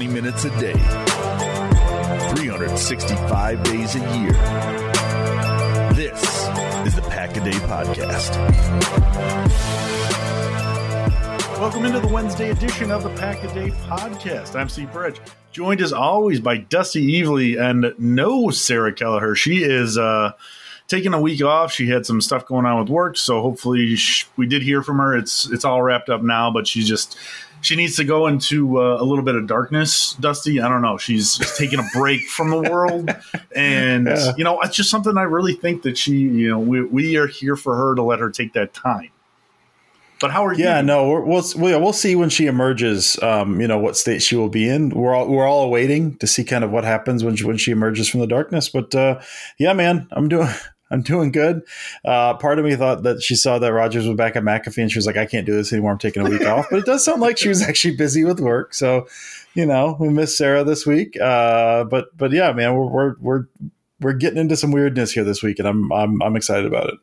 Twenty minutes a day, 365 days a year. This is the Pack a Day Podcast. Welcome into the Wednesday edition of the Pack a Day Podcast. I'm Steve Bridge, joined as always by Dusty Evely and no Sarah Kelleher. She is uh, taking a week off. She had some stuff going on with work, so hopefully she, we did hear from her. It's it's all wrapped up now, but she's just she needs to go into uh, a little bit of darkness, Dusty. I don't know. She's taking a break from the world, and yeah. you know, it's just something I really think that she, you know, we we are here for her to let her take that time. But how are you? Yeah, no, we're, we'll we'll see when she emerges. Um, you know what state she will be in. We're all we're all awaiting to see kind of what happens when she, when she emerges from the darkness. But uh, yeah, man, I'm doing I'm doing good. Uh, part of me thought that she saw that Rodgers was back at McAfee and she was like, I can't do this anymore. I'm taking a week off. But it does sound like she was actually busy with work. So, you know, we miss Sarah this week. Uh, but but yeah, man, we're we're we're we're getting into some weirdness here this week, and I'm I'm I'm excited about it.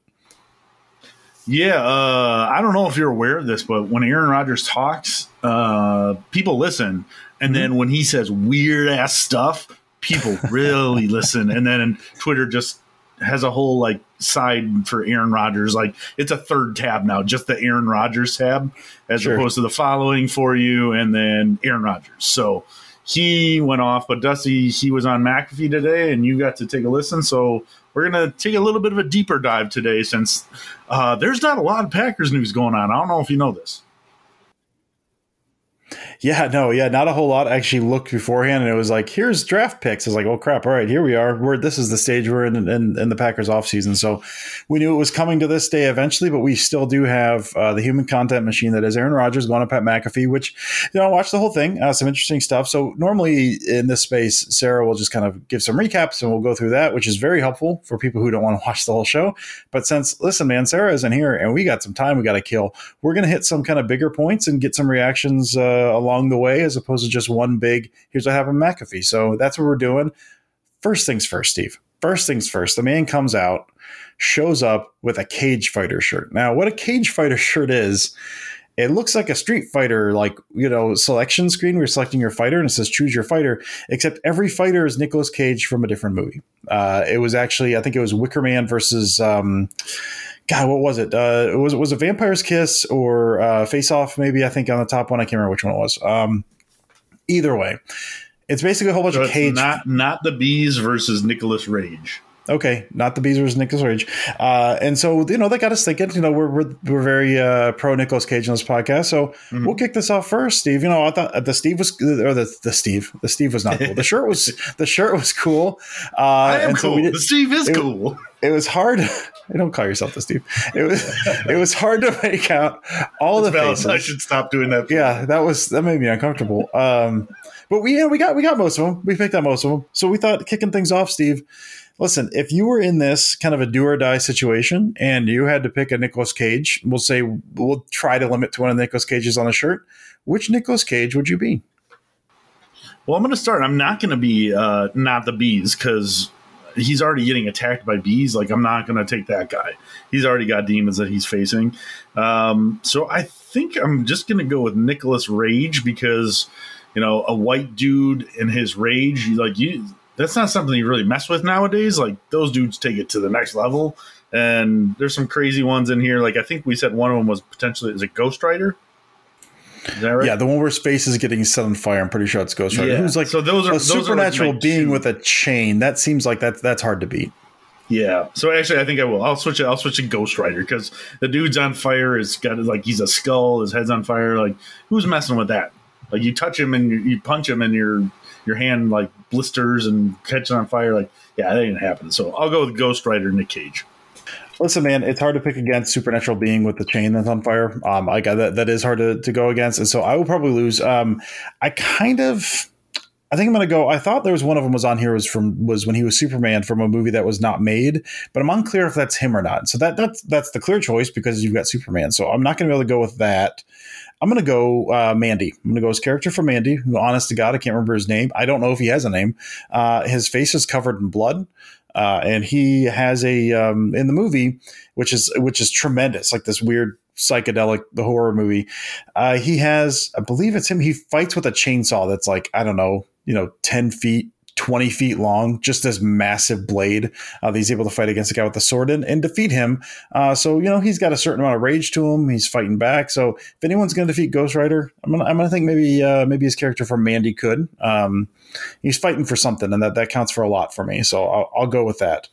Yeah, uh, I don't know if you're aware of this, but when Aaron Rodgers talks, uh, people listen, and mm-hmm. then when he says weird ass stuff, people really listen, and then Twitter just has a whole like side for Aaron Rodgers. Like it's a third tab now, just the Aaron Rodgers tab, as sure. opposed to the following for you and then Aaron Rodgers. So he went off, but Dusty he was on McAfee today, and you got to take a listen. So we're gonna take a little bit of a deeper dive today, since uh, there's not a lot of Packers news going on. I don't know if you know this. Yeah, no, yeah, not a whole lot. I actually looked beforehand, and it was like, here's draft picks. I was like, oh crap! All right, here we are. We're this is the stage we're in in, in the Packers offseason. So we knew it was coming to this day eventually, but we still do have uh, the human content machine that is Aaron Rodgers going up at McAfee, which you know, watch the whole thing. Uh, some interesting stuff. So normally in this space, Sarah will just kind of give some recaps, and we'll go through that, which is very helpful for people who don't want to watch the whole show. But since listen, man, Sarah isn't here, and we got some time we got to kill, we're gonna hit some kind of bigger points and get some reactions uh, along the way as opposed to just one big, here's what happened McAfee. So that's what we're doing. First things first, Steve. First things first, the man comes out, shows up with a cage fighter shirt. Now, what a cage fighter shirt is, it looks like a Street Fighter, like you know, selection screen where you're selecting your fighter and it says choose your fighter. Except every fighter is Nicolas Cage from a different movie. Uh, it was actually, I think it was Wicker Man versus um, God, what was it? Uh, was it was a Vampire's Kiss or uh, Face Off? Maybe I think on the top one. I can't remember which one it was. Um, either way, it's basically a whole bunch So of cage. not not the bees versus Nicholas Rage. Okay, not the Bees versus Nicholas Rage, uh, and so you know they got us thinking. You know, we're we're, we're very uh, pro Nicolas Cage on this podcast, so Mm-hmm. we'll kick this off first, Steve. You know, I thought the Steve was or the the Steve the Steve was not cool. The shirt was the shirt was cool. Uh, I am and so cool. we did- Steve is it- cool. it was hard. don't call yourself the Steve. It was it was hard to make out all the Valid. I should stop doing that. Yeah, that was that made me uncomfortable. Um, but we yeah, we got we got most of them. We picked out most of them. So we thought kicking things off, Steve. Listen, if you were in this kind of a do or die situation and you had to pick a Nicolas Cage, we'll say we'll try to limit to one of the Nicolas Cages on the shirt. Which Nicolas Cage would you be? Well, I'm going to start. I'm not going to be uh, not the bees because he's already getting attacked by bees. Like I'm not going to take that guy. He's already got demons that he's facing. Um, so I think I'm just going to go with Nicholas Rage because you know a white dude in his rage, like you. That's not something you really mess with nowadays. Like those dudes take it to the next level. And there's some crazy ones in here. Like I think we said one of them was potentially is a Ghost Rider? Is that right? Yeah, the one where space is getting set on fire. I'm pretty sure it's Ghost Rider. Yeah. Who's like So those are- a those are like supernatural being two. with a chain. That seems like that's that's hard to beat. Yeah. So actually, I think I will. I'll switch it. I'll switch to Ghost Rider because the dude's on fire. It's got like he's a skull. His head's on fire. Like who's messing with that? Like you touch him and you, you punch him and your your hand like blisters and catches on fire. Like yeah, that didn't happen. So I'll go with Ghost Rider, Nick Cage. Listen, man, it's hard to pick against supernatural being with the chain that's on fire. Um, I got that that is hard to, to go against, and so I will probably lose. Um, I kind of, I think I'm going to go. I thought there was one of them was on here was from was when he was Superman from a movie that was not made, but I'm unclear if that's him or not. So that that's that's the clear choice because you've got Superman. So I'm not going to be able to go with that. I'm going to go uh, Mandy. I'm going to go his character for Mandy. Who, honest to God, I can't remember his name. I don't know if he has a name. Uh, his face is covered in blood. Uh, and he has a um, in the movie, which is which is tremendous, like this weird psychedelic the horror movie. Uh, he has, I believe it's him. He fights with a chainsaw that's like I don't know, you know, ten feet, twenty feet long, just this massive blade. Uh, that he's able to fight against a guy with a sword and, and defeat him. Uh, so you know he's got a certain amount of rage to him. He's fighting back. So if anyone's going to defeat Ghost Rider, I'm I'm gonna think maybe uh, maybe his character from Mandy could. Um, he's fighting for something, and that that counts for a lot for me. So I'll, I'll go with that.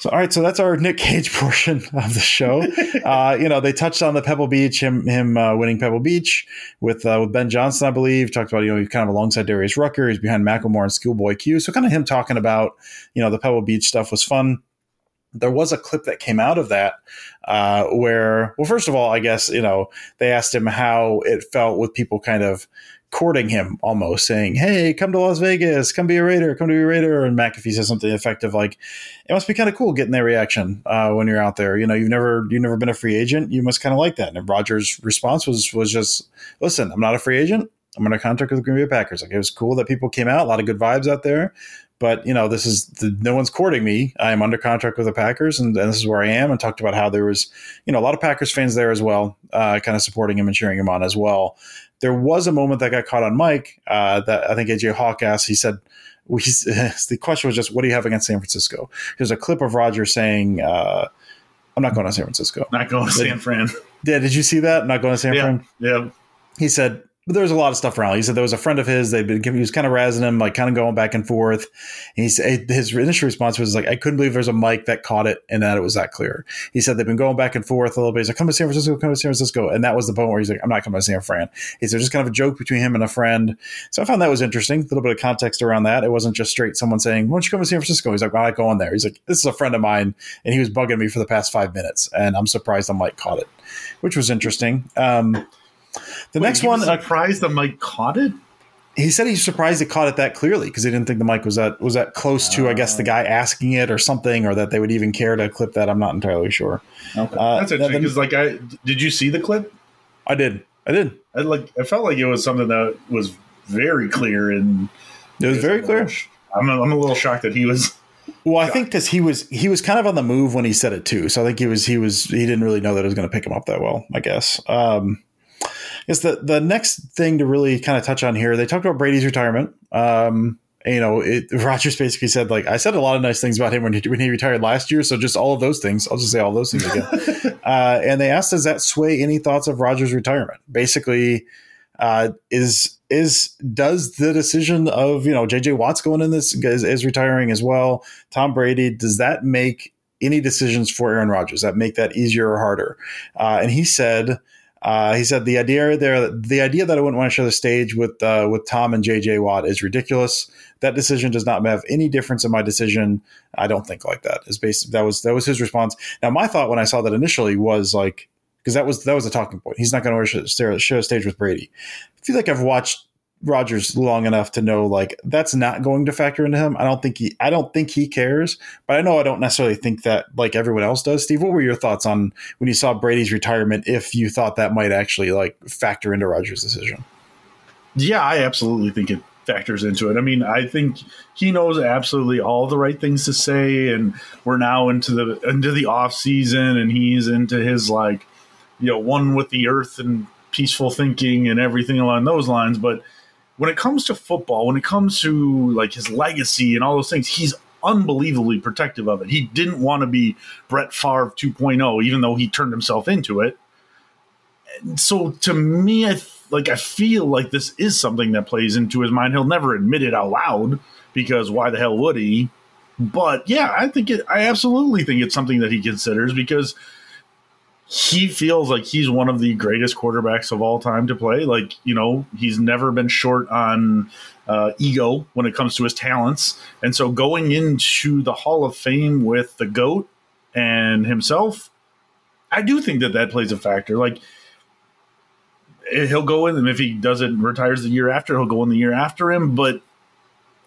So, all right, so that's our Nick Cage portion of the show. uh, you know, they touched on the Pebble Beach, him him uh, winning Pebble Beach with uh, with Ben Johnson, I believe. Talked about you know he's kind of alongside Darius Rucker. He's behind Macklemore and Schoolboy Q. So kind of him talking about you know the Pebble Beach stuff was fun. There was a clip that came out of that uh, where, well, first of all, I guess you know they asked him how it felt with people kind of courting him almost saying, Hey, come to Las Vegas, come be a Raider, come to be a Raider. And McAfee says something effective like, it must be kind of cool getting that reaction uh, when you're out there. You know, you've never, you've never been a free agent. You must kind of like that. And Rodgers' response was, was just, listen, I'm not a free agent. I'm under contract with the Green Bay Packers. Like it was cool that people came out, a lot of good vibes out there. But you know, this is the, no one's courting me. I am under contract with the Packers, and, and this is where I am. And talked about how there was, you know, a lot of Packers fans there as well, uh, kind of supporting him and cheering him on as well. There was a moment that got caught on mic uh, that I think AJ Hawk asked. He said, we, "The question was just, what do you have against San Francisco?" There's a clip of Roger saying, uh, "I'm not going to San Francisco." Not going to San Fran. Yeah, did you see that? I'm Not going to San Yeah, Fran yeah. he said but there was a lot of stuff around. He said there was a friend of his. They'd been he was kind of razzing him, like kind of going back and forth. And he said his initial response was like, "I couldn't believe there's a mic that caught it and that it was that clear." He said they've been going back and forth a little bit. He's like, "Come to San Francisco, come to San Francisco," and that was the point where he's like, "I'm not coming to San Fran." He said just kind of a joke between him and a friend. So I found that was interesting. A little bit of context around that. It wasn't just straight someone saying, "Why don't you come to San Francisco?" He's like, "I'm not going there." He's like, "This is a friend of mine," and he was bugging me for the past five minutes, and I'm surprised the mic caught it, which was interesting. Um, the Wait, next one, uh, surprised the mic caught it. he said he's surprised it caught it that clearly because he didn't think the mic was that was that close to I guess the guy asking it or something or that they would even care to clip that. I'm not entirely sure. Okay. Uh, That's interesting because, like, I did you see the clip? I did, I did. I like. I felt like it was something that was very clear and It was very clear. I'm a, I'm a little shocked that he was. Well, I think because he was he was kind of on the move when he said it too. So I think he was he was he didn't really know that it was going to pick him up that well. I guess. Um, is the the next thing to really kind of touch on here? They talked about Brady's retirement. Um, you know, it, Rodgers basically said like I said a lot of nice things about him when he when he retired last year. So just all of those things. I'll just say all those things again. uh, and they asked, does that sway any thoughts of Rodgers' retirement? Basically, uh, is is does the decision of you know JJ Watts going in this is, is retiring as well? Tom Brady does that make any decisions for Aaron Rodgers that make that easier or harder? Uh, and he said uh, he said the idea there, the idea that I wouldn't want to share the stage with uh, with Tom and JJ Watt is ridiculous. That decision does not have any difference in my decision. I don't think like that. Is based that was that was his response. Now my thought when I saw that initially was like because that was that was a talking point. He's not going to share, share a stage with Brady. I feel like I've watched Rodgers long enough to know like that's not going to factor into him. I don't think he I don't think he cares, but I know I don't necessarily think that like everyone else does. Steve, what were your thoughts on when you saw Brady's retirement if you thought that might actually like factor into Rodgers' decision? Yeah, I absolutely think it factors into it. I mean, I think he knows absolutely all the right things to say and we're now into the into the off season and he's into his like you know, one with the earth and peaceful thinking and everything along those lines, but when it comes to football, when it comes to like his legacy and all those things, he's unbelievably protective of it. He didn't want to be Brett Favre 2.0, even though he turned himself into it. And so to me, I like I feel like this is something that plays into his mind. He'll never admit it out loud because why the hell would he? But yeah, I think it. I absolutely think it's something that he considers because he feels like he's one of the greatest quarterbacks of all time to play. Like, you know, he's never been short on uh, ego when it comes to his talents. And so going into the Hall of Fame with the GOAT and himself, I do think that that plays a factor. Like, he'll go in, and if he doesn't retires the year after, he'll go in the year after him. But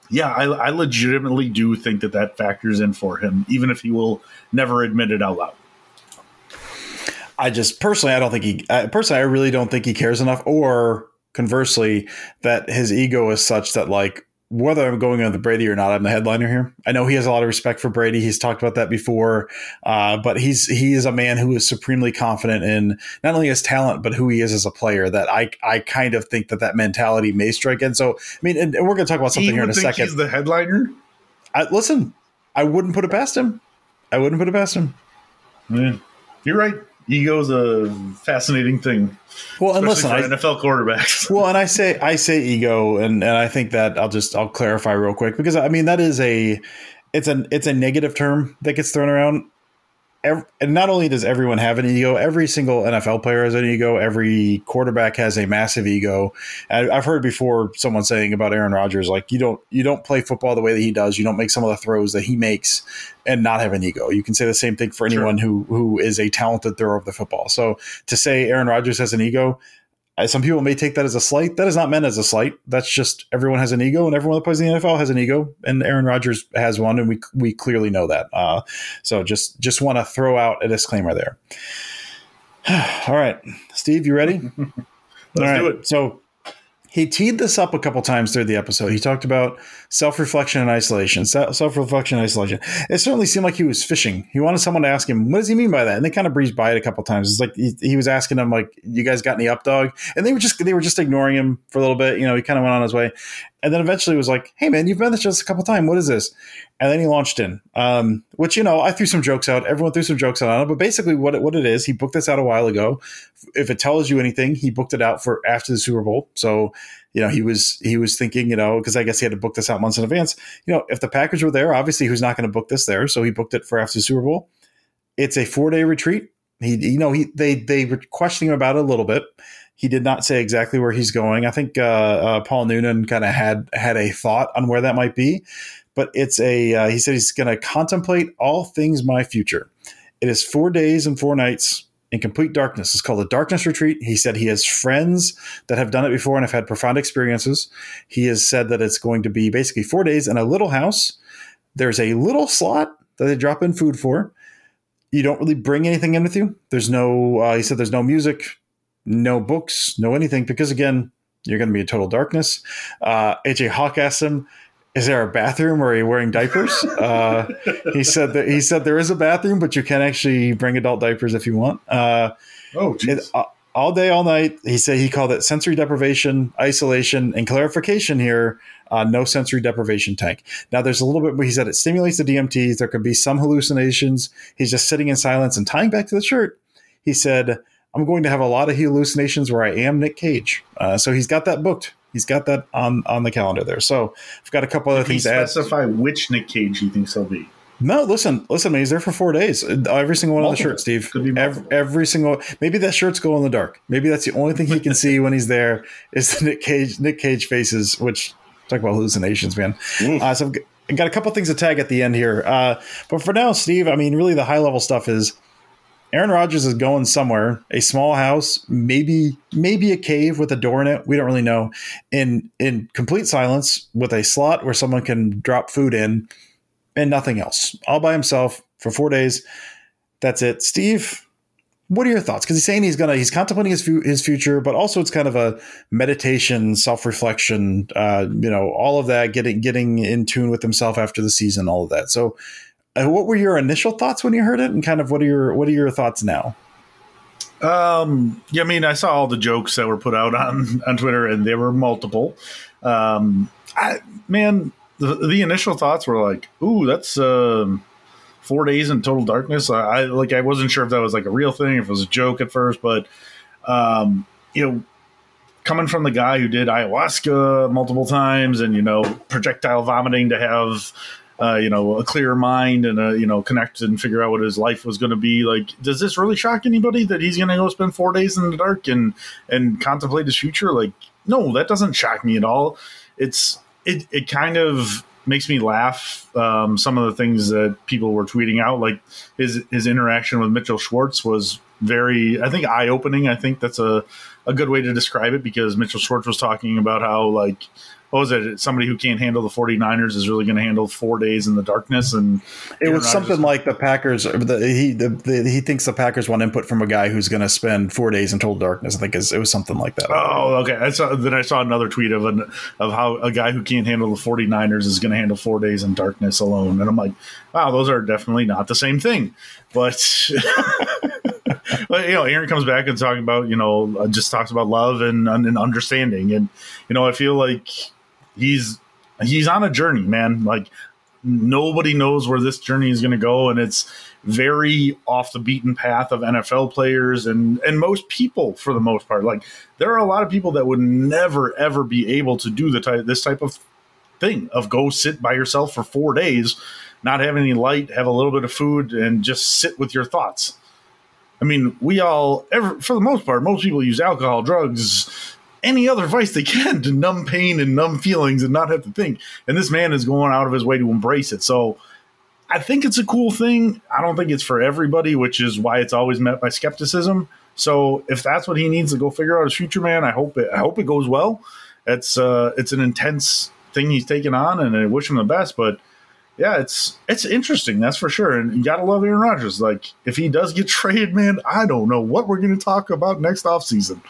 yeah, I, I legitimately do think that that factors in for him, even if he will never admit it out loud. I just personally, I don't think he. personally, I really don't think he cares enough. Or conversely, that his ego is such that like whether I'm going on the Brady or not, I'm the headliner here. I know he has a lot of respect for Brady. He's talked about that before, uh, but he's he is a man who is supremely confident in not only his talent but who he is as a player. That I I kind of think that that mentality may strike in. So I mean, and, and we're going to talk about something here in a second. He's the headliner. I, listen, I wouldn't put it past him. I wouldn't put it past him. Yeah, you're right ego's a fascinating thing. Well, and listen, I, NFL quarterbacks. well, and I say I say ego, and and I think that I'll just I'll clarify real quick because I mean that is a it's a it's a negative term that gets thrown around every, and not only does everyone have an ego, every single NFL player has an ego. Every quarterback has a massive ego. And I've heard before someone saying about Aaron Rodgers, like you don't you don't play football the way that he does. You don't make some of the throws that he makes and not have an ego. You can say the same thing for anyone sure. who who is a talented thrower of the football. So to say Aaron Rodgers has an ego, some people may take that as a slight. That is not meant as a slight. That's just everyone has an ego, and everyone that plays in the NFL has an ego, and Aaron Rodgers has one, and we we clearly know that. Uh, so just just want to throw out a disclaimer there. All right, Steve, you ready? Let's do it. So he teed this up a couple times through the episode. He talked about self reflection and isolation. Self reflection and isolation. It certainly seemed like he was fishing. He wanted someone to ask him, "What does he mean by that?" And they kind of breezed by it a couple times. It's like he, he was asking them, "Like, you guys got any up dog?" And they were just they were just ignoring him for a little bit. You know, he kind of went on his way, and then eventually was like, "Hey, man, you've this just a couple times. What is this?" And then he launched in, um, which you know I threw some jokes out. Everyone threw some jokes out on it, but basically what it, what it is, he booked this out a while ago. If it tells you anything, he booked it out for after the Super Bowl. So you know, he was he was thinking, you know, because I guess he had to book this out months in advance. You know, if the Packers were there, obviously was not going to book this there, so he booked it for after the Super Bowl. It's a four day retreat. He, you know, he they they were questioning him about it a little bit. He did not say exactly where he's going. I think uh, uh, Paul Noonan kind of had had a thought on where that might be, but it's a uh, he said he's going to contemplate all things my future. It is four days and four nights in complete darkness. It's called a darkness retreat. He said he has friends that have done it before and have had profound experiences. He has said that it's going to be basically four days in a little house. There's a little slot that they drop in food for. You don't really bring anything in with you. There's no, uh, he said there's no music, no books, no anything, because again, you're going to be in total darkness. Uh, AJ Hawk asked him, is there a bathroom or are you wearing diapers? Uh, he said that he said there is a bathroom, but you can actually bring adult diapers if you want. Uh, oh, it, uh, all day, all night. He said he called it sensory deprivation, isolation, and clarification here. Uh, no sensory deprivation tank. Now, there's a little bit. He said it stimulates the DMTs. There could be some hallucinations. He's just sitting in silence and tying back to the shirt. He said, "I'm going to have a lot of hallucinations where I am Nick Cage." Uh, so he's got that booked. He's got that on on the calendar there. So I've got a couple other Did he things to add. specify which Nick Cage he thinks he'll be. No, listen, listen, man. He's there for four days. Every single one of the shirts, Steve. Every, every single. Maybe that shirts go in the dark. Maybe that's the only thing he can see when he's there is the Nick Cage, Nick Cage faces. Which talk about hallucinations, man. Uh, so I've got- I've got a couple things to tag at the end here. Uh, but for now, Steve, I mean, really, the high level stuff is Aaron Rodgers is going somewhere, a small house, maybe maybe a cave with a door in it. We don't really know. In in complete silence with a slot where someone can drop food in and nothing else. All by himself for 4 days. That's it. Steve, what are your thoughts? Cuz he's saying he's going to he's contemplating his fu- his future, but also it's kind of a meditation, self-reflection, uh, you know, all of that getting getting in tune with himself after the season, all of that. So what were your initial thoughts when you heard it, and kind of what are your what are your thoughts now? Um, yeah, I mean, I saw all the jokes that were put out on on Twitter, and they were multiple. Um, I, man, the, the initial thoughts were like, "Ooh, that's um, four days in total darkness." I, I like, I wasn't sure if that was like a real thing, if it was a joke at first, but um, you know, coming from the guy who did ayahuasca multiple times, and you know, projectile vomiting to have uh, you know, a clear mind and a, you know, connect and figure out what his life was going to be. Like, does this really shock anybody that he's going to go spend four days in the dark and and contemplate his future? Like, no, that doesn't shock me at all. It's it it kind of makes me laugh. Um, some of the things that people were tweeting out, like his his interaction with Mitchell Schwartz was very, I think, eye opening. I think that's a a good way to describe it because Mitchell Schwartz was talking about how like what was it? Somebody who can't handle the 49ers is really going to handle four days in the darkness. And It Aaron was something like the Packers. The, he the, the, he thinks the Packers want input from a guy who's going to spend four days in total darkness. I think is, it was something like that. Oh, okay. I saw, then I saw another tweet of an, of how a guy who can't handle the 49ers is going to handle four days in darkness alone. And I'm like, wow, those are definitely not the same thing. But, but you know, Aaron comes back and talking about, you know, uh, just talks about love and, and understanding. And, you know, I feel like he's, he's on a journey, man. Like nobody knows where this journey is going to go. And it's, very off the beaten path of NFL players and and most people for the most part. Like there are a lot of people that would never ever be able to do the type this type of thing of go sit by yourself for four days, not have any light, have a little bit of food, and just sit with your thoughts. I mean, we all, ever, for the most part, most people use alcohol, drugs, any other vice they can to numb pain and numb feelings and not have to think. And this man is going out of his way to embrace it. So I think it's a cool thing. I don't think it's for everybody, which is why it's always met by skepticism. So if that's what he needs to go figure out his future, man, I hope it. I hope it goes well. It's uh, it's an intense thing he's taking on, and I wish him the best. But yeah, it's it's interesting, that's for sure. And you gotta love Aaron Rodgers. Like if he does get traded, man, I don't know what we're to talk about next offseason.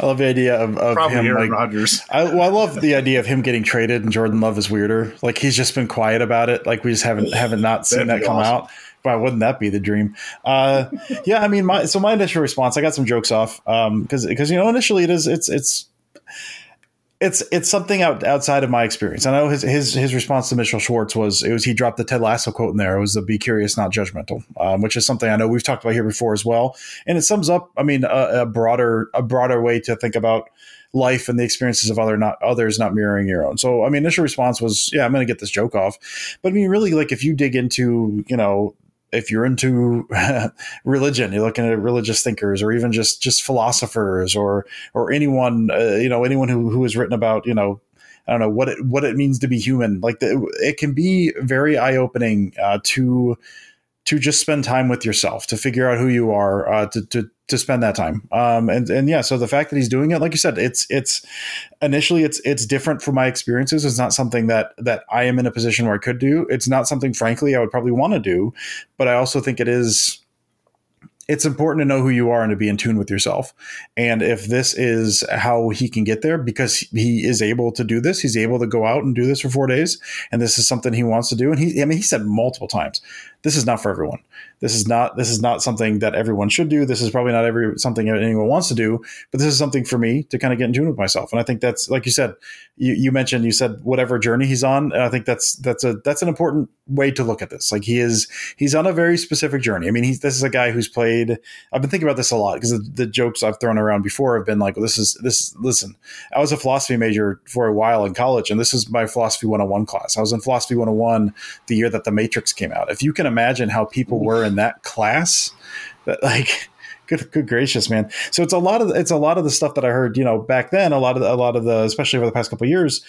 I love the idea of, of Probably him Aaron like. Rodgers. I, well, I love the idea of him getting traded and Jordan Love is weirder. Like he's just been quiet about it. Like we just haven't haven't not seen That'd that come awesome. out. Why wouldn't that be the dream? Uh, yeah, I mean, my so my initial response, I got some jokes off because because you know initially it is it's it's it's it's something out outside of my experience. I know his his his response to Mitchell Schwartz was it was he dropped the Ted Lasso quote in there. It was the "Be curious, not judgmental," um, which is something I know we've talked about here before as well. And it sums up, I mean, a, a broader a broader way to think about life and the experiences of other not others not mirroring your own. So I mean, initial response was, yeah, I'm going to get this joke off. But I mean, really, like if you dig into, you know, if you're into religion, you're looking at religious thinkers, or even just just philosophers, or or anyone, uh, you know, anyone who who has written about, you know. I don't know what it what it means to be human. Like the, it can be very eye opening uh, to to just spend time with yourself, to figure out who you are, uh, to, to to spend that time. Um, and and yeah, so the fact that he's doing it, like you said, it's it's initially it's it's different from my experiences. It's not something that that I am in a position where I could do. It's not something, frankly, I would probably want to do. But I also think it is it's important to know who you are and to be in tune with yourself. And if this is how he can get there, because he is able to do this, he's able to go out and do this for four days, and this is something he wants to do. And he, I mean, he said multiple times, this is not for everyone. This is not this is not something that everyone should do. This is probably not every something anyone wants to do, but this is something for me to kind of get in tune with myself. And I think that's like you said, you, you mentioned you said whatever journey he's on. I think that's that's a that's an important way to look at this. Like he is he's on a very specific journey. I mean, he's this is a guy who's played. I've been thinking about this a lot because the, the, jokes I've thrown around before have been like, well, "This is this." Listen, I was a philosophy major for a while in college, and this is my philosophy 101 class. I was in philosophy 101 the year that The Matrix came out. If you can imagine how people were in that class that like good good gracious man so it's a lot of it's a lot of the stuff that i heard you know back then a lot of the, a lot of the especially over the past couple years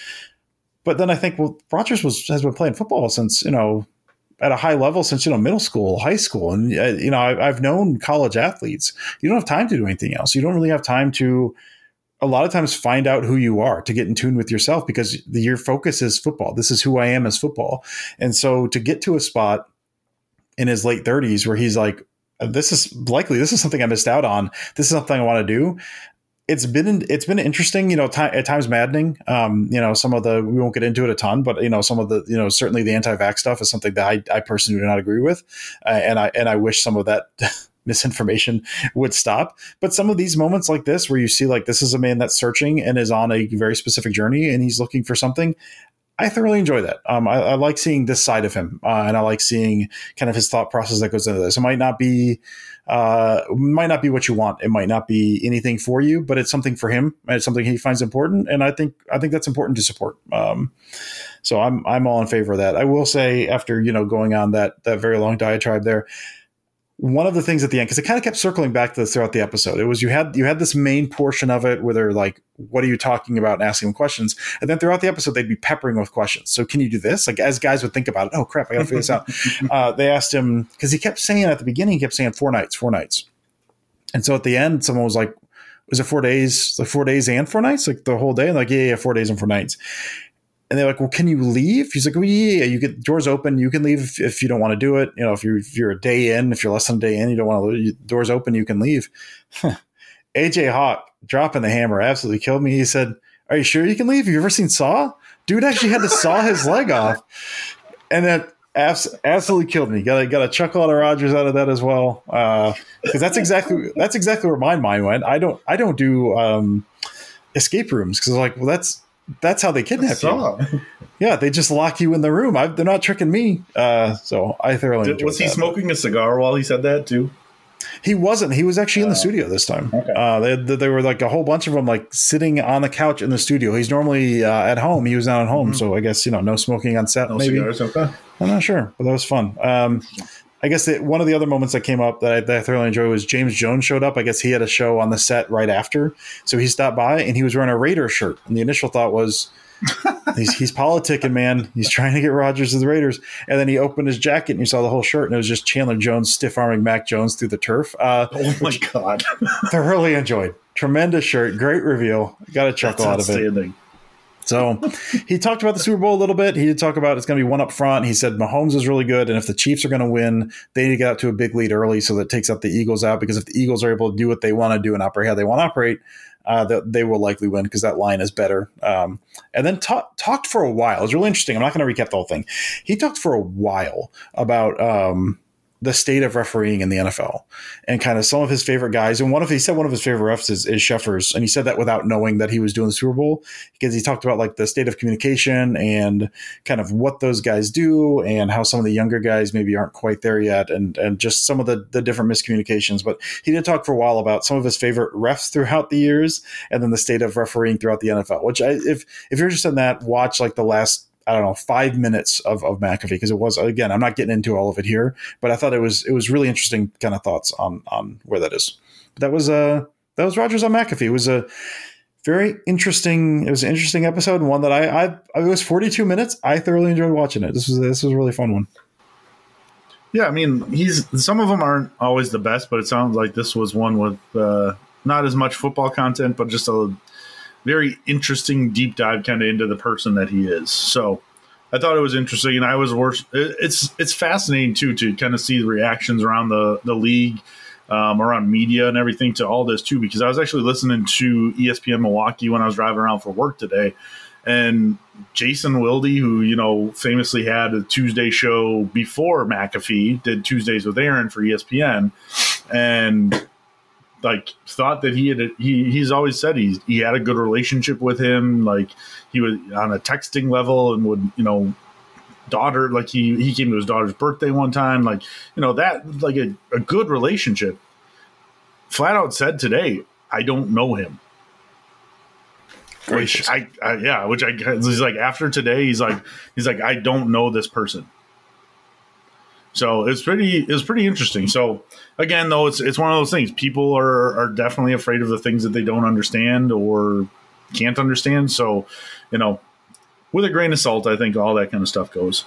but then i think well rodgers was has been playing football since you know at a high level since you know middle school high school. And uh, you know I, i've known college athletes. You don't have time to do anything else. You don't really have time to a lot of times find out who you are to get in tune with yourself because the, your focus is football. This is who i am as football. And so to get to a spot in his late 30s where he's like this is likely this is something i missed out on. This is something i want to do it's been it's been interesting you know t- at times maddening. Um, you know some of the we won't get into it a ton but you know some of the you know certainly the anti-vax stuff is something that i, I personally do not agree with. Uh, and i and i wish some of that misinformation would stop. But some of these moments like this where you see like this is a man that's searching and is on a very specific journey and he's looking for something I thoroughly enjoy that. Um, I, I, like seeing this side of him, uh, and I like seeing kind of his thought process that goes into this. It might not be, uh, might not be what you want. It might not be anything for you, but it's something for him. And it's something he finds important, and I think I think that's important to support. Um, so I'm I'm all in favor of that. I will say after you know going on that that very long diatribe there, one of the things at the end because it kind of kept circling back to this throughout the episode. It was you had you had this main portion of it where they're like what are you talking about? and asking them questions. And then throughout the episode they'd be peppering with questions. So can you do this? Like as guys would think about it oh crap i gotta figure this out. Uh, they asked him because he kept saying at the beginning he kept saying four nights four nights. And so at the end someone was like was it four days like four days and four nights? Like the whole day and like yeah yeah four days and four nights and they're like, "Well, can you leave?" He's like, "Well, yeah, you get doors open. You can leave if, if you don't want to do it. You know, if you're if you're a day in, if you're less than a day in, you don't want to leave. Doors open, you can leave." AJ Hawk dropping the hammer absolutely killed me. He said, "Are you sure you can leave? Have you ever seen Saw? Dude actually had to saw his leg off, and that absolutely killed me. Got a, got a chuckle out of Rodgers out of that as well, because uh, that's exactly that's exactly where my mind went. I don't I don't do um, escape rooms because like, well, that's that's how they kidnap you. Yeah, they just lock you in the room. I, they're not tricking me. Uh, so I thoroughly Did, Was he that. smoking a cigar while he said that too? He wasn't. He was actually in the oh. studio this time. Okay. Uh, they, were like a whole bunch of them, like sitting on the couch in the studio. He's normally uh, at home. He was not at home, mm-hmm. so I guess you know, no smoking on set. No maybe. Cigars, okay. I'm not sure, but that was fun. Um, I guess that one of the other moments that came up that I, that I thoroughly enjoyed was James Jones showed up. I guess he had a show on the set right after, so he stopped by and he was wearing a Raider shirt. And the initial thought was, he's, he's politicking, man. He's trying to get Rodgers to the Raiders. And then he opened his jacket and you saw the whole shirt, and it was just Chandler Jones stiff arming Mac Jones through the turf. Uh, oh my god! thoroughly enjoyed. Tremendous shirt, great reveal. Got a chuckle That's out of it. So he talked about the Super Bowl a little bit. He did talk about it's going to be one up front. He said Mahomes is really good, and if the Chiefs are going to win, they need to get out to a big lead early so that takes out the Eagles out. Because if the Eagles are able to do what they want to do and operate how they want to operate, uh, that they will likely win because that line is better. Um, and then ta- talked for a while. It was really interesting. I'm not going to recap the whole thing. He talked for a while about. Um, the state of refereeing in the NFL and kind of some of his favorite guys. And one of he said one of his favorite refs is, is Cheffers, and he said that without knowing that he was doing the Super Bowl because he talked about like the state of communication and kind of what those guys do and how some of the younger guys maybe aren't quite there yet and and just some of the the different miscommunications. But he did talk for a while about some of his favorite refs throughout the years and then the state of refereeing throughout the NFL. Which I, if if you're interested in that, watch like the last I don't know five minutes of, of McAfee because it was again I'm not getting into all of it here, but I thought it was it was really interesting kind of thoughts on on where that is. But that was uh that was Rodgers on McAfee. It was a very interesting. It was an interesting episode and one that I I it was 42 minutes. I thoroughly enjoyed watching it. This was this was a really fun one. Yeah, I mean he's some of them aren't always the best, but it sounds like this was one with uh, not as much football content, but just a very interesting deep dive kind of into the person that he is. So I thought it was interesting, and I was worse. It's it's fascinating too to kind of see the reactions around the the league um, around media and everything to all this too, because I was actually listening to ESPN Milwaukee when I was driving around for work today, and Jason Wilde, who you know famously had a Tuesday show before McAfee, did Tuesdays with Aaron for ESPN, and like thought that he had a, he he's always said he he had a good relationship with him, like he was on a texting level and would you know daughter like he he came to his daughter's birthday one time like you know that like a, a good relationship. Flat out said today i don't know him. Which I, I, yeah which i he's like after today he's like he's like i don't know this person so it's pretty it's pretty interesting. So again though it's it's one of those things. People are are definitely afraid of the things that they don't understand or can't understand. So you know with a grain of salt i think all that kind of stuff goes.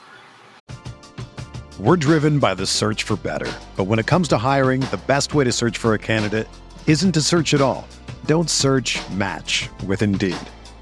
We're driven by the search for better. But when it comes to hiring the best way to search for a candidate isn't to search at all. Don't search match with Indeed.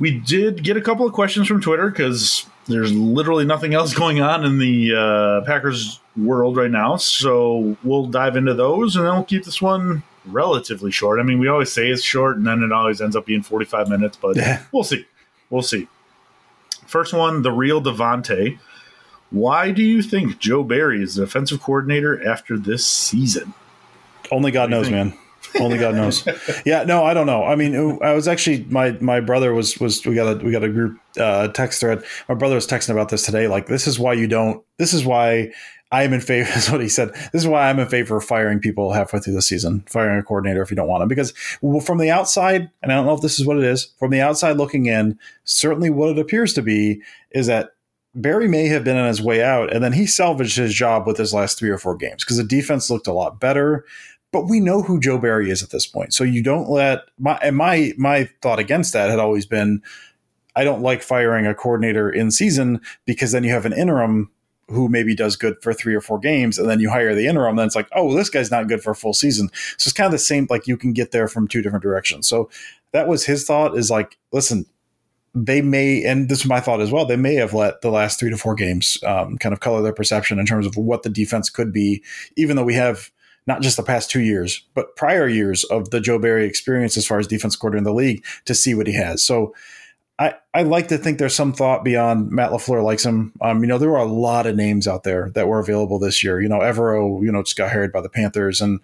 We did get a couple of questions from Twitter because there's literally nothing else going on in the uh, Packers world right now. So we'll dive into those and then we'll keep this one relatively short. I mean, we always say it's short and then it always ends up being 45 minutes, but Yeah. we'll see. We'll see. First one, the real Devante. Why do you think Joe Barry is the defensive coordinator after this season? Only God What do you knows, think? man. Only God knows. yeah, no, I don't know. I mean, I was actually my my brother was was we got a we got a group uh, text thread. My brother was texting about this today. Like, this is why you don't. This is why I am in favor. Is what he said. This is why I'm in favor of firing people halfway through the season, firing a coordinator if you don't want them. Because from the outside, and I don't know if this is what it is. From the outside looking in, certainly what it appears to be is that Barry may have been on his way out, and then he salvaged his job with his last three or four games because the defense looked a lot better. But we know who Joe Barry is at this point, so you don't let my and my my thought against that had always been, I don't like firing a coordinator in season because then you have an interim who maybe does good for three or four games, and then you hire the interim. Then it's like, oh, this guy's not good for a full season. So it's kind of the same. Like you can get there from two different directions. So that was his thought. Is like, listen, they may, and this is my thought as well, they may have let the last three to four games um, kind of color their perception in terms of what the defense could be, even though we have not just the past two years, but prior years of the Joe Barry experience as far as defense coordinator in the league to see what he has. So I, I like to think there's some thought beyond Matt LaFleur likes him. Um, you know, there were a lot of names out there that were available this year. You know, Evero, you know, just got hired by the Panthers and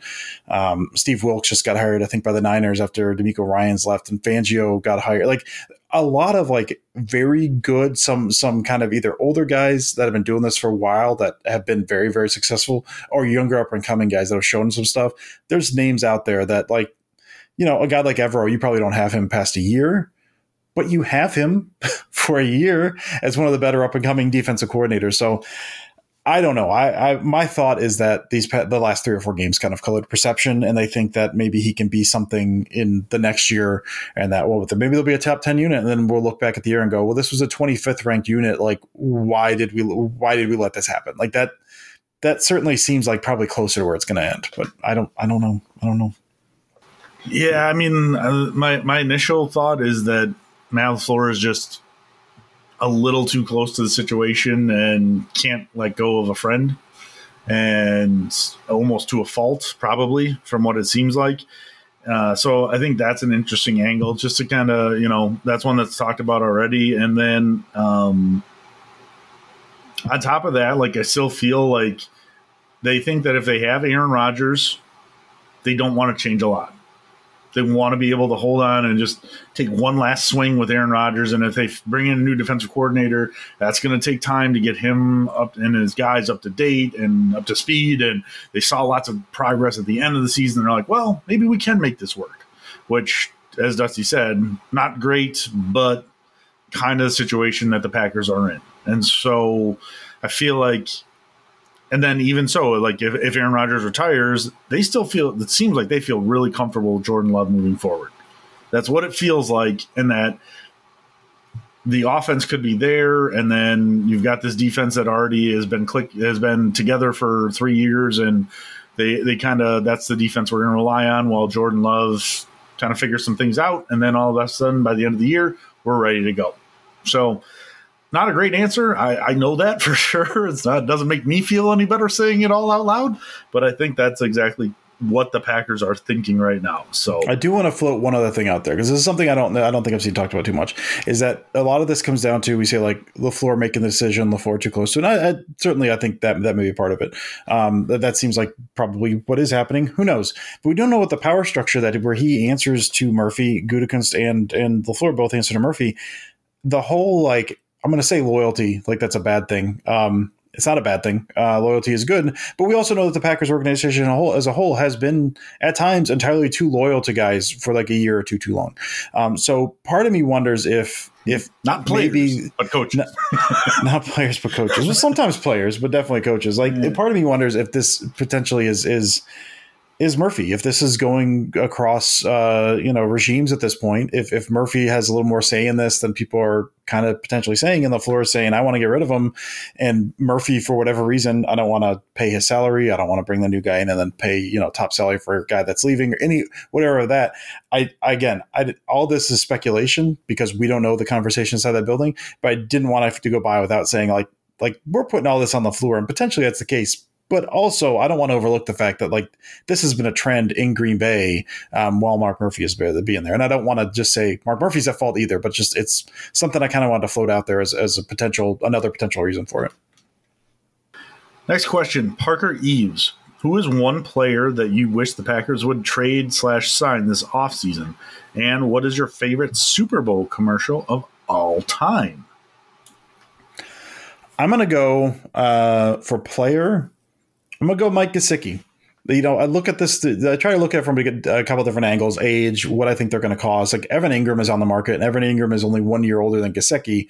um, Steve Wilks just got hired, I think, by the Niners after DeMeco Ryans left and Fangio got hired. Like a lot of like very good, some, some kind of either older guys that have been doing this for a while that have been very, very successful or younger up and coming guys that have shown some stuff. There's names out there that like, you know, a guy like Evero, you probably don't have him past a year but you have him for a year as one of the better up and coming defensive coordinators. So I don't know. I, I my thought is that these the last three or four games kind of colored perception, and they think that maybe he can be something in the next year, and that well, maybe there'll be a top ten unit, and then we'll look back at the year and go, well, this was a twenty fifth ranked unit. Like, why did we why did we let this happen? Like that. that certainly seems like probably closer to where it's going to end. But I don't, I don't know. I don't know. Yeah, I mean, uh, my my initial thought is that Matt LaFleur is just a little too close to the situation and can't let go of a friend, and almost to a fault, probably from what it seems like. Uh, so I think that's an interesting angle, just to kind of you know that's one that's talked about already, and then um, on top of that, like I still feel like they think that if they have Aaron Rodgers, they don't want to change a lot they want to be able to hold on and just take one last swing with Aaron Rodgers. And if they bring in a new defensive coordinator, that's going to take time to get him up and his guys up to date and up to speed. And they saw lots of progress at the end of the season. They're like, well, maybe we can make this work, which, as Dusty said, not great, but kind of the situation that the Packers are in. And so I feel like and then even so, like if, if Aaron Rodgers retires, they still feel it seems like they feel really comfortable with Jordan Love moving forward. That's what it feels like, and that the offense could be there, and then you've got this defense that already has been click has been together for three years, and they they kind of that's the defense we're going to rely on while Jordan Love kind of figures some things out, and then all of a sudden by the end of the year we're ready to go. So not a great answer. I, I know that for sure. It's not, it doesn't make me feel any better saying it all out loud, but I think that's exactly what the Packers are thinking right now. So I do want to float one other thing out there because this is something I don't I don't think I've seen talked about too much. Is that a lot of this comes down to we say like LaFleur making the decision, LaFleur too close to, and I, I certainly I think that that may be part of it. Um, that, that seems like probably what is happening. Who knows? But we don't know what the power structure that where he answers to Murphy, Gutekunst, and and LaFleur both answer to Murphy. The whole like I'm going to say loyalty, like that's a bad thing. Um, it's not a bad thing. Uh, loyalty is good, but we also know that the Packers organization as a whole, as a whole has been at times entirely too loyal to guys for like a year or two too long. Um, so part of me wonders if if not players, maybe, but coaches, not, not, players but coaches. Well, sometimes players, but definitely coaches. Like yeah. part of me wonders if this potentially is is is Murphy. If this is going across, uh, you know, regimes at this point, if, if Murphy has a little more say in this than people are kind of potentially saying, and floor is saying, I want to get rid of him, and Murphy, for whatever reason, I don't want to pay his salary, I don't want to bring the new guy in and then pay, you know, top salary for a guy that's leaving or any whatever that. I again, I all this is speculation because we don't know the conversation inside that building, but I didn't want to to go by without saying like like we're putting all this on the floor, and potentially that's the case but also, I don't want to overlook the fact that like this has been a trend in Green Bay um, while Mark Murphy been being there, and I don't want to just say Mark Murphy's at fault either, but just it's something I kind of wanted to float out there as, as a potential another potential reason for it. Next question, Parker Eves. Who is one player that you wish the Packers would trade slash sign this offseason? And what is your favorite Super Bowl commercial of all time? I'm going to go uh, for player. I'm gonna go Mike Gesicki. You know, I look at this. I try to look at it from a couple different angles: age, what I think they're going to cost. Like Evan Engram is on the market, and Evan Engram is only one year older than Gesicki,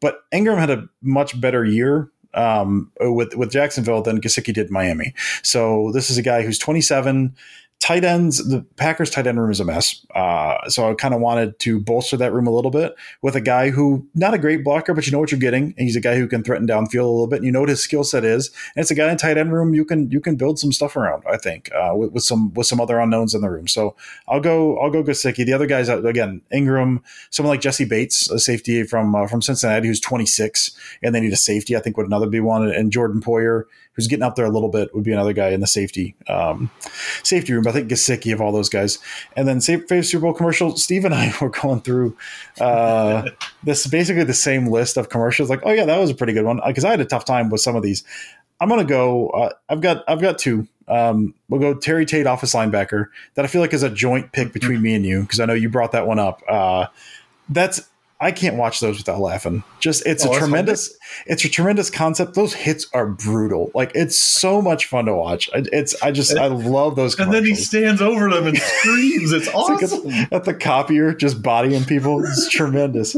but Engram had a much better year um, with with Jacksonville than Gesicki did Miami. So this is a guy who's 27 tight ends, the Packers tight end room is a mess. Uh, so I kind of wanted to bolster that room a little bit with a guy who not a great blocker, but you know what you're getting. And he's a guy who can threaten downfield a little bit. And you know what his skill set is. And it's a guy in tight end room you can you can build some stuff around. I think uh, with, with, some with some other unknowns in the room. So I'll go I'll go Gesicki. The other guys again Engram, someone like Jessie Bates, a safety from uh, from Cincinnati who's 26, and they need a safety. I think would another be one. And Jordan Poyer who's getting up there a little bit, would be another guy in the safety um, safety room. I think Gesicki of all those guys. And then favorite Super Bowl commercial. Steve and I were going through uh, this basically the same list of commercials. Like, oh yeah, that was a pretty good one because I had a tough time with some of these. I'm gonna go. Uh, I've got I've got two. Um, we'll go Terry Tate, office linebacker. That I feel like is a joint pick between me and you because I know you brought that one up. Uh, that's I can't watch those without laughing. Just it's oh, a tremendous it's a tremendous concept. Those hits are brutal. Like it's so much fun to watch. It's I just I love those. And then he stands over them and screams. It's, it's awesome. Like at the copier, just bodying people. It's tremendous.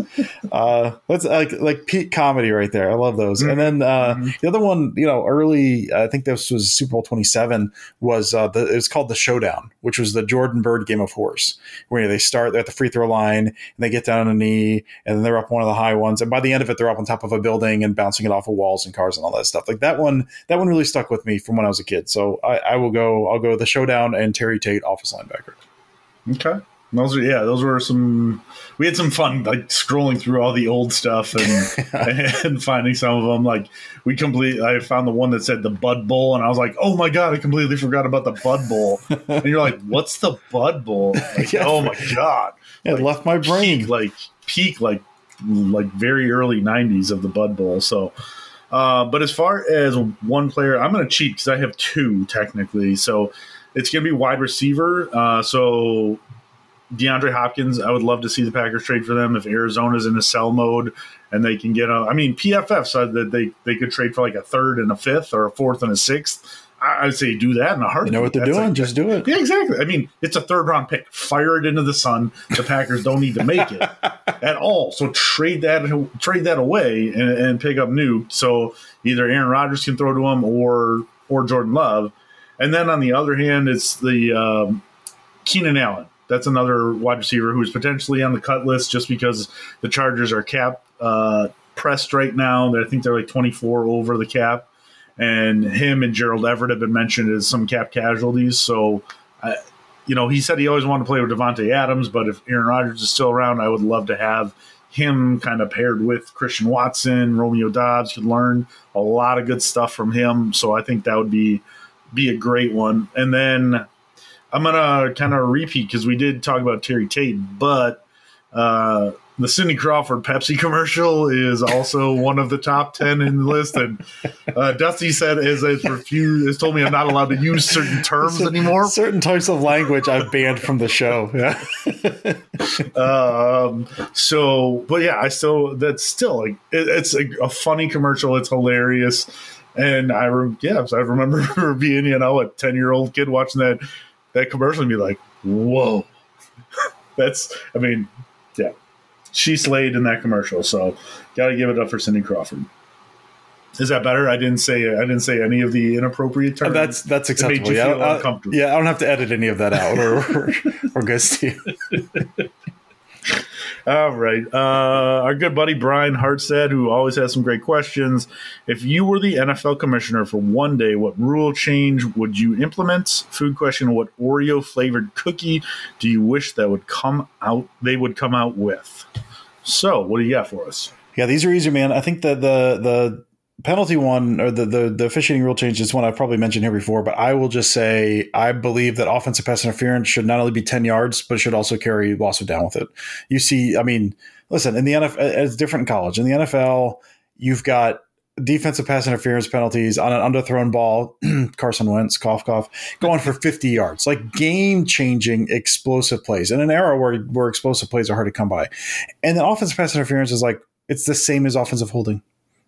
Uh, that's like like peak comedy right there. I love those. Mm-hmm. And then uh, mm-hmm. the other one, you know, early. I think this was Super Bowl twenty seven. Was uh, the it was called the Showdown, which was the Jordan Bird game of horse, where they start they're at the free throw line and they get down on a knee and then they're up one of the high ones, and by the end of it, they're up on top of a building and bouncing it off of walls and cars and all that stuff. Like that one, that one really stuck with me from when I was a kid. So I, I will go. I'll go the showdown and Terry Tate office linebacker. Okay. Those are yeah, those were some. We had some fun like scrolling through all the old stuff and and finding some of them. Like we complete. I found the one that said the Bud Bowl, and I was like, oh my god, I completely forgot about the Bud Bowl. and you're like, what's the Bud Bowl? Like, Yeah. oh my god, It Like, left my brain. like peak like like very early 90s of the bud bowl so uh, but as far as one player i'm going to cheat because i have two technically so it's going to be wide receiver uh, so DeAndre Hopkins, I would love to see the Packers trade for them if Arizona's in a sell mode and they can get a. I mean, PFF said that they, they could trade for like a third and a fifth or a fourth and a sixth. I, I'd say do that in a heartbeat. You know what they're That's doing? like- Just do it. yeah, exactly. I mean, it's a third round pick. Fire it into the sun. The Packers don't need to make it at all. So trade that trade that away and, and pick up new. So either Aaron Rodgers can throw to him or or Jordan Love. And then on the other hand, it's the um, Keenan Allen. That's another wide receiver who's potentially on the cut list just because the Chargers are cap uh, pressed right now. I think they're like 24 over the cap. And him and Gerald Everett have been mentioned as some cap casualties. So, I, you know, he said he always wanted to play with Davante Adams, but if Aaron Rodgers is still around, I would love to have him kind of paired with Christian Watson, Romeo Doubs. Could learn a lot of good stuff from him. So I think that would be be a great one. And then I'm gonna kind of repeat because we did talk about Terry Tate, but uh, the Cindy Crawford Pepsi commercial is also one of the top ten in the list. And uh, Dusty said is has refused has told me I'm not allowed to use certain terms anymore. Certain types of language I've banned from the show. Yeah. Um, so, but yeah, I still that's still like it, it's a, a funny commercial. It's hilarious, and I re- yeah, so I remember being you know a ten year old kid watching that that commercial and be like, whoa, that's I mean, she slayed in that commercial. So, got to give it up for Cindy Crawford. Is that better? I didn't say I didn't say any of the inappropriate terms. That's that's acceptable. you Yeah, I- yeah, I don't have to edit any of that out. Or or, or good, Steve. All right. Uh, our good buddy Brian Hartstead, who always has some great questions. If you were the NFL commissioner for one day, what rule change would you implement? Food question: What Oreo flavored cookie do you wish that would come out? They would come out with. So, what do you got for us? Yeah, these are easy, man. I think the the the penalty one or the, the the officiating rule change is one I've probably mentioned here before, but I will just say I believe that offensive pass interference should not only be ten yards, but should also carry loss of down with it. You see, I mean, listen, in the NFL, it's different in college. In the NFL, you've got defensive pass interference penalties on an underthrown ball. Carson Wentz, cough, cough, going for 50 yards, like game changing explosive plays in an era where, where explosive plays are hard to come by. And then offensive pass interference is like, it's the same as offensive holding.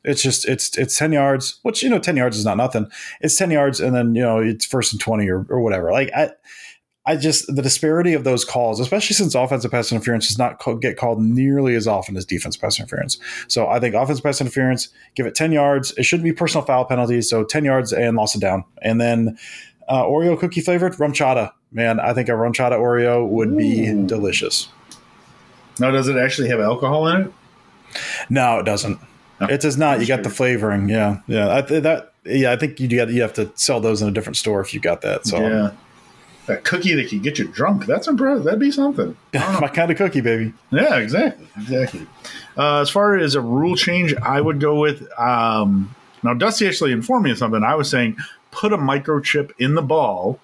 It's just it's it's ten yards, which you know ten yards is not nothing. It's ten yards, and then you know it's first and twenty or, or whatever. Like I, I just the disparity of those calls, especially since offensive pass interference does not call, get called nearly as often as defense pass interference. So I think offensive pass interference, give it ten yards. It shouldn't be personal foul penalties, so ten yards and loss of down, and then uh, Oreo cookie flavored RumChata. Man, I think a RumChata Oreo would be Ooh. delicious. Now, does it actually have alcohol in it? No, it doesn't. No. It does not. You got the flavoring. Yeah, yeah. I, th- that yeah. I think you got you have to sell those in a different store if you got that. So Yeah. That cookie that can get you drunk. That's impressive. That'd be something. my kind of cookie, baby. Yeah, exactly, exactly. Uh, as far as a rule change, I would go with. Um, now, Dusty actually informed me of something. I was saying put a microchip in the ball,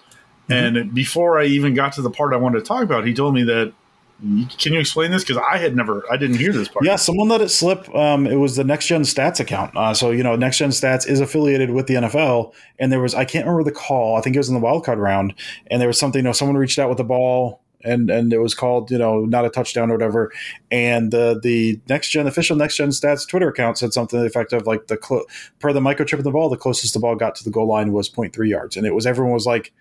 and before I even got to the part I wanted to talk about, he told me that. Can you explain this? Because I had never, I didn't hear this part. Yeah, someone let it slip. Um, it was the Next Gen Stats account. Uh, so you know, Next Gen Stats is affiliated with the NFL, and there was I can't remember the call. I think it was in the wild card round, and there was something. You know, someone reached out with the ball. And, and it was called you know not a touchdown or whatever and the the next gen official next gen stats twitter account said something to the effect of like the clo- per the microchip of the ball the closest the ball got to the goal line was 0.3 yards and it was everyone was like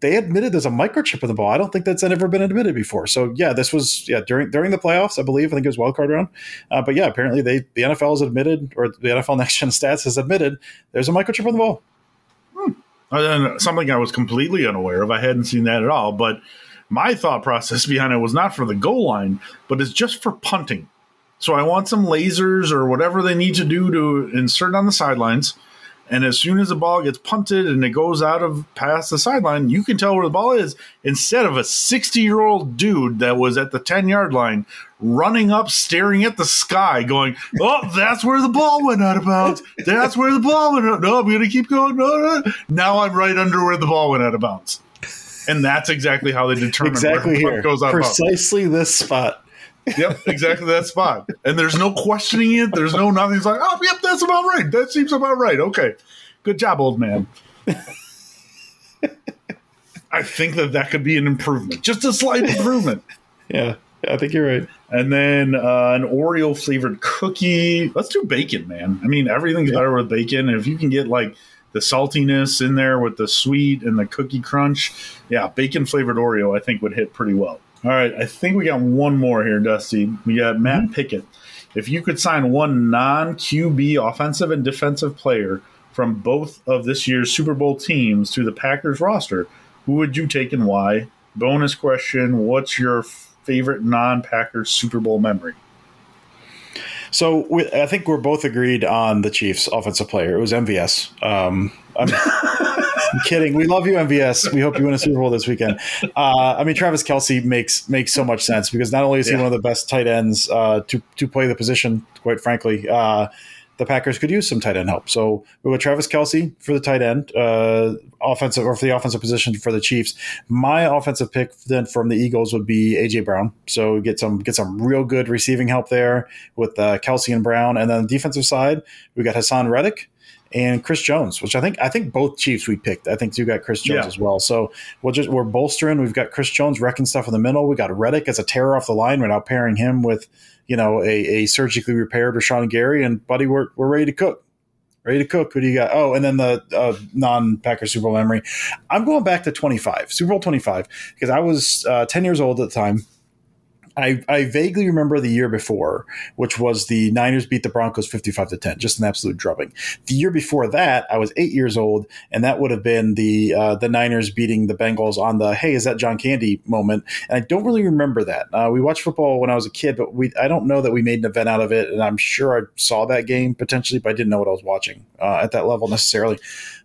they admitted there's a microchip in the ball. I don't think that's ever been admitted before. So yeah, this was yeah during during the playoffs, I believe. I think it was wild card round. Uh, but yeah, apparently they the NFL has admitted, or the NFL Next Gen Stats has admitted, there's a microchip in the ball. And something I was completely unaware of. I hadn't seen that at all. But my thought process behind it was not for the goal line, but it's just for punting. So I want some lasers or whatever they need to do to insert on the sidelines. And as soon as the ball gets punted and it goes out of past the sideline, you can tell where the ball is instead of a 60 year old dude that was at the 10 yard line running up, staring at the sky, going, Oh, that's where the ball went out of bounds. That's where the ball went out. No, I'm going to keep going. No, no. Now I'm right under where the ball went out of bounds. And that's exactly how they determine exactly where here, puck goes out of bounds. precisely this spot. Yep, exactly that spot. And there's no questioning it. There's no nothing. It's like, oh, yep, that's about right. That seems about right. Okay, good job, old man. I think that that could be an improvement, just a slight improvement. Yeah, I think you're right. And then uh, an Oreo flavored cookie. Let's do bacon, man. I mean, everything's better with bacon. If you can get like the saltiness in there with the sweet and the cookie crunch, yeah, bacon flavored Oreo, I think would hit pretty well. All right, I think we got one more here, Dusty. We got Matt Mm-hmm. Pickett. If you could sign one non QB offensive and defensive player from both of this year's Super Bowl teams to the Packers roster, who would you take and why? Bonus question What's your favorite non Packers Super Bowl memory? So we, I think we're both agreed on the Chiefs' offensive player. It was MVS. Um, I'm, kidding. We love you, MVS. We hope you win a Super Bowl this weekend. Uh, I mean, Travis Kelce makes makes so much sense because not only is he Yeah. one of the best tight ends uh, to to play the position, quite frankly. Uh, the Packers could use some tight end help. So we with Travis Kelce for the tight end, uh, offensive or for the offensive position for the Chiefs. My offensive pick then from the Eagles would be AJ Brown. So get some get some real good receiving help there with uh, Kelce and Brown, and then the defensive side we got Haason Reddick and Chris Jones, which I think I think both Chiefs we picked. I think you got Chris Jones Yeah. as well. So we'll just we're bolstering. We've got Chris Jones wrecking stuff in the middle. We got Reddick as a terror off the line. We're now pairing him with you know a, a surgically repaired Rashan Gary and Buddy. We're we're ready to cook. Ready to cook. Who do you got? Oh, and then the uh, non-Packer Super Bowl memory. I'm going back to 25, Super Bowl 25, because I was uh, 10 years old at the time. I, I vaguely remember the year before, which was the Niners beat the Broncos 55 to 10, just an absolute drubbing. The year before that, I was eight years old, and that would have been the uh, the Niners beating the Bengals on the hey, is that John Candy moment. And I don't really remember that. Uh, we watched football when I was a kid, but we I don't know that we made an event out of it. And I'm sure I saw that game potentially, but I didn't know what I was watching uh, at that level necessarily.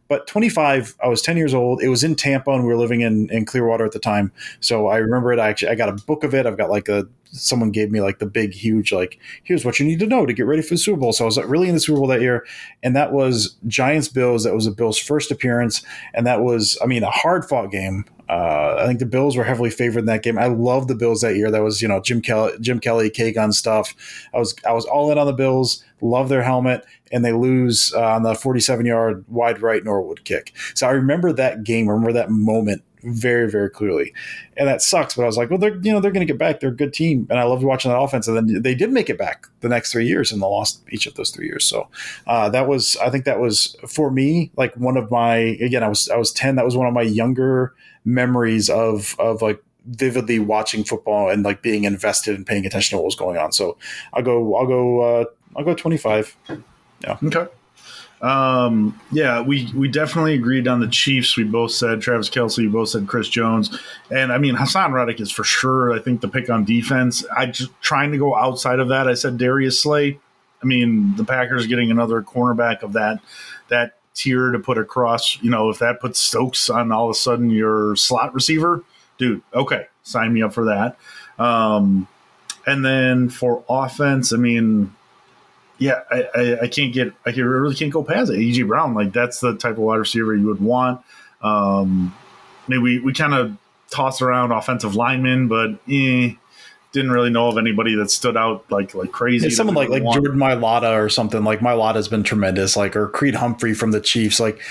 But 25, I was 10 years old. It was in Tampa, and we were living in, in Clearwater at the time. So I remember it. I actually I got a book of it. I've got like a someone gave me like the big, huge like here's what you need to know to get ready for the Super Bowl. So I was really in the Super Bowl that year, and that was Giants Bills. That was the Bills' first appearance, and that was I mean a hard fought game. Uh, I think the Bills were heavily favored in that game. I love the Bills that year. That was you know Jim Kelly, Jim Kelly, K-Gun stuff. I was I was all in on the Bills. Love their helmet, and they lose uh, on the 47 yard wide right Norwood kick. So I remember that game. Remember that moment very very clearly, and that sucks. But I was like, well, they're you know they're going to get back. They're a good team, and I loved watching that offense. And then they did make it back the next three years, and they lost each of those three years. So uh, that was I think that was for me like one of my again I was I was 10. That was one of my younger memories of of like vividly watching football and like being invested and paying attention to what was going on. So I'll go I'll go uh, I'll go 25. Okay. Um, yeah, we we definitely agreed on the Chiefs. We both said Travis Kelce. We both said Chris Jones, and I mean Haason Reddick is for sure. I think the pick on defense. I just trying to go outside of that. I said Darius Slay. I mean the Packers getting another cornerback of that that tier to put across. You know, if that puts Stokes on all of a sudden your slot receiver, dude. Okay, sign me up for that. Um, and then for offense, I mean yeah, I, I, I can't get I can, really can't go past it. AJ Brown, like that's the type of wide receiver you would want. Um, maybe we, we kind of toss around offensive linemen, but eh, didn't really know of anybody that stood out like like crazy. It's someone like like want. Jordan Mailata or something. Like Mailata's been tremendous. Like or Creed Humphrey from the Chiefs. Like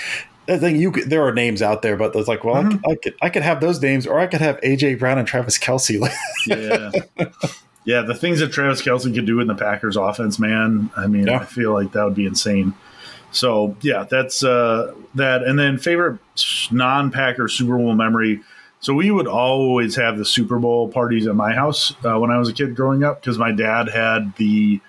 I think you could, there are names out there, but it's like, well, I, could, I could I could have those names, or I could have AJ Brown and Travis Kelce. Yeah. Yeah, the things that Travis Kelce could do in the Packers offense, man. I mean, Yeah. I feel like that would be insane. So yeah, that's uh, that. And then favorite non-Packer Super Bowl memory. So we would always have the Super Bowl parties at my house uh, when I was a kid growing up because my dad had the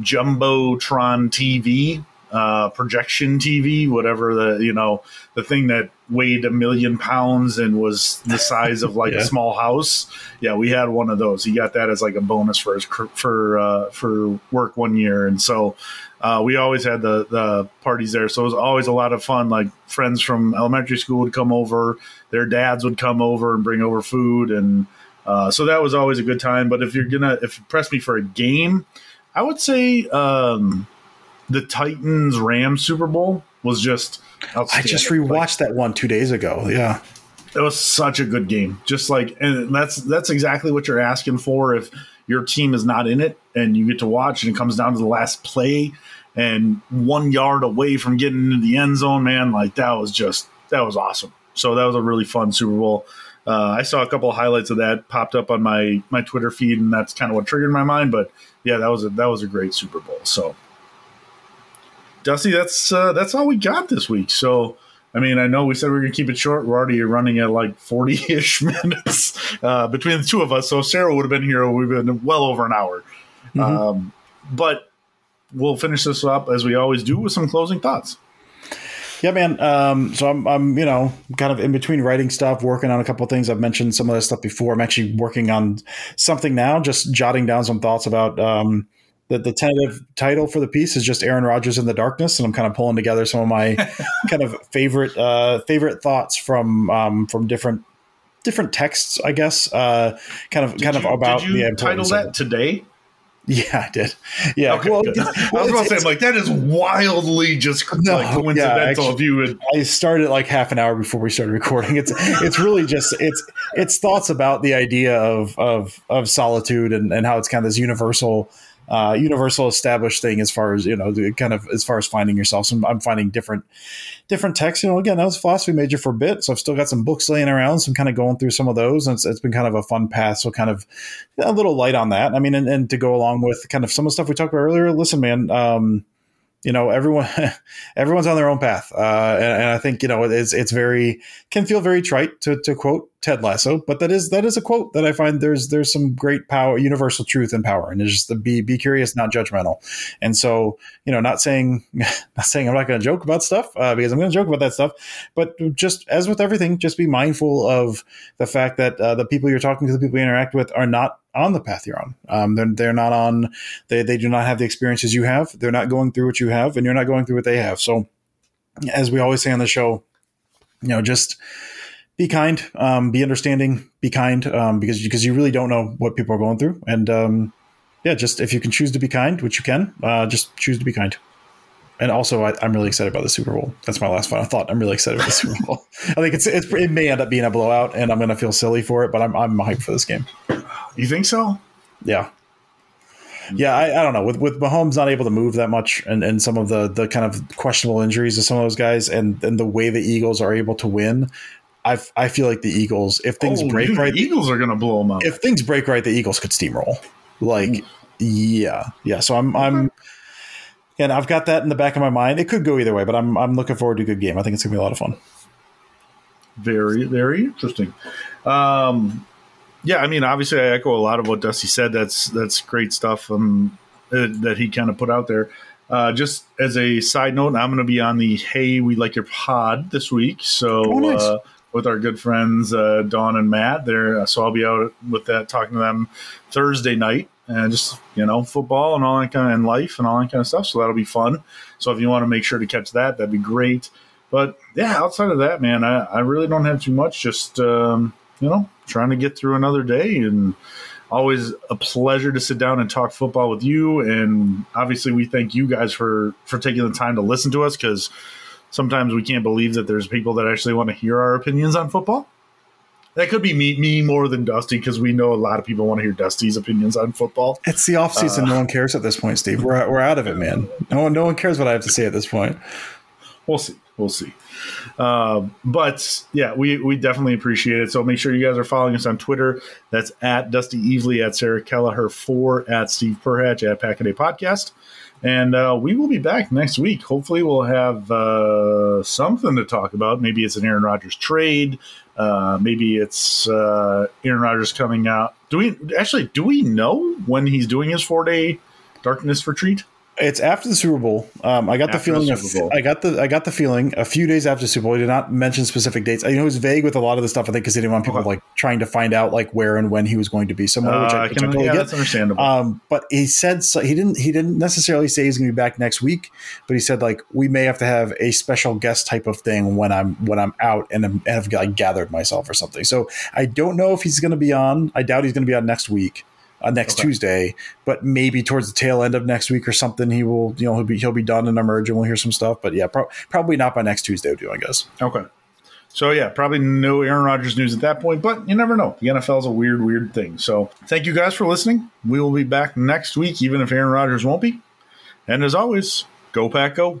jumbotron TV. uh, projection TV, whatever the you know the thing that weighed a million pounds and was the size of like Yeah. a small house. Yeah, we had one of those. He got that as like a bonus for his for uh, for work one year, and so uh, we always had the the parties there. So it was always a lot of fun. Like friends from elementary school would come over, their dads would come over and bring over food, and uh, so that was always a good time. But if you're gonna if you press me for a game, I would say um, the Titans Rams Super Bowl was just. I just Like, rewatched that one two days ago. Yeah. it was such a good game. Just like, and that's that's exactly what you're asking for. If your team is not in it and you get to watch, and it comes down to the last play, and one yard away from getting into the end zone, man, like that was just that was awesome. So that was a really fun Super Bowl. Uh, I saw a couple of highlights of that popped up on my my Twitter feed, and that's kind of what triggered my mind. But yeah, that was a that was a great Super Bowl. So, Dusty, that's uh, that's all we got this week. So. I mean, I know we said we are going to keep it short. We're already running at like 40 ish minutes uh, between the two of us. So Sarah would have been here, we've been well over an hour. Um, but we'll finish this up as we always do with some closing thoughts. Yeah, man. Um, so I'm, I'm, you know, kind of in between writing stuff, working on a couple of things. I've mentioned some of this stuff before. I'm actually working on something now, just jotting down some thoughts about um, the, the tentative title for the piece is just Aaron Rodgers in the darkness, and I'm kind of pulling together some of my kind of favorite uh, favorite thoughts from um, from different different texts, I guess. Uh, kind of kind Did of about did you the title that today? Yeah, I did. Yeah. Okay, well, good. I was about to say, I'm like, that is wildly just No, like yeah, coincidental. actually- if you would, I started like half an hour before we started recording. It's it's really just it's it's thoughts about the idea of of of solitude and, and how it's kind of this universal uh, universal established thing as far as you know kind of as far as finding yourself. So I'm, finding different different texts. You know, again, I was philosophy major for a bit, so I've still got some books laying around. So I'm kind of going through some of those, and it's, it's been kind of a fun path. So kind of a little light on that. I mean, and, and to go along with kind of some of the stuff we talked about earlier. Listen, man. Um, you know everyone everyone's on their own path uh, and, and i think you know it's it's very can feel very trite to, to quote ted lasso but that is that is a quote that i find there's there's some great power universal truth and power and it's just to be be curious not judgmental. And so you know not saying not saying i'm not going to joke about stuff uh, because i'm going to joke about that stuff but just as with everything just be mindful of the fact that uh, the people you're talking to the people you interact with are not on the path you're on. Um, they're, they're not on they, they do not have the experiences you have. They're not going through what you have and you're not going through what they have. So as we always say on the show you know just be kind um, be understanding be kind um, because because you really don't know what people are going through and um, yeah just if you can choose to be kind which you can uh, just choose to be kind and also I, i'm really excited about the super bowl that's my last final thought i'm really excited about the super bowl i think it's, it's it may end up being a blowout and i'm going to feel silly for it but i'm, I'm hyped for this game you think so? yeah. Yeah, I, I don't know. With with Mahomes not able to move that much and, and some of the the kind of questionable injuries of some of those guys and, and the way the Eagles are able to win, I I feel like the Eagles, if things Oh, break think right, the Eagles are going to blow them out. if things break right, the Eagles could steamroll. Like, yeah, yeah. So I'm I'm and I've got that in the back of my mind. It could go either way, but I'm I'm looking forward to a good game. I think it's gonna be a lot of fun. Very, very interesting. Um, yeah, I mean, obviously, I echo a lot of what Dusty said. That's that's great stuff um, uh, that he kind of put out there. Uh, just as a side note, I'm going to be on the Hey We Like Your Pod this week. So Oh, nice. uh, with our good friends uh, Dawn and Matt there, so I'll be out with that talking to them Thursday night and just you know football and all that kind of and life and all that kind of stuff. So that'll be fun. So if you want to make sure to catch that, that'd be great. But yeah, outside of that, man, I, I really don't have too much. Just um, you know, trying to get through another day and always a pleasure to sit down and talk football with you. And obviously, we thank you guys for for taking the time to listen to us because sometimes we can't believe that there's people that actually want to hear our opinions on football. That could be me, me more than Dusty because we know a lot of people want to hear Dusty's opinions on football. It's the off season. no one cares at this point, Steve. We're we're out of it, man. No one no one cares what I have to say at this point. We'll see. We'll see. Uh, but yeah, we, we definitely appreciate it. So make sure you guys are following us on Twitter. That's at Dusty Evely, at Sarah Kelleher, 4 at Steve Perhatch, at Packaday Podcast. And uh, we will be back next week. Hopefully, we'll have uh, something to talk about. Maybe it's an Aaron Rodgers trade. Uh, maybe it's uh, Aaron Rodgers coming out. Do we actually do we know when he's doing his four day darkness retreat? It's after the Super Bowl. Um, I got After the feeling. the Of, I got the I got the feeling a few days after the Super Bowl. He did not mention specific dates. I know it was vague with a lot of the stuff. I think because he didn't want people Okay. like trying to find out like where and when he was going to be somewhere, which Uh, I, I can, totally yeah, get. that's understandable. Um, but he said so, he didn't he didn't necessarily say he's going to be back next week, but he said like we may have to have a special guest type of thing when I'm when I'm out and, I'm, and have like gathered myself or something. So I don't know if he's going to be on. I doubt he's going to be on next week. Uh, next Okay. Tuesday, but maybe towards the tail end of next week or something, he will, you know, he'll be he'll be done and emerge, and we'll hear some stuff. But yeah, pro- probably not by next Tuesday, do I guess. Okay. So yeah, probably no Aaron Rodgers news at that point, but you never know. The NFL is a weird, weird thing. So thank you guys for listening. We will be back next week, even if Aaron Rodgers won't be. And as always, go pack go.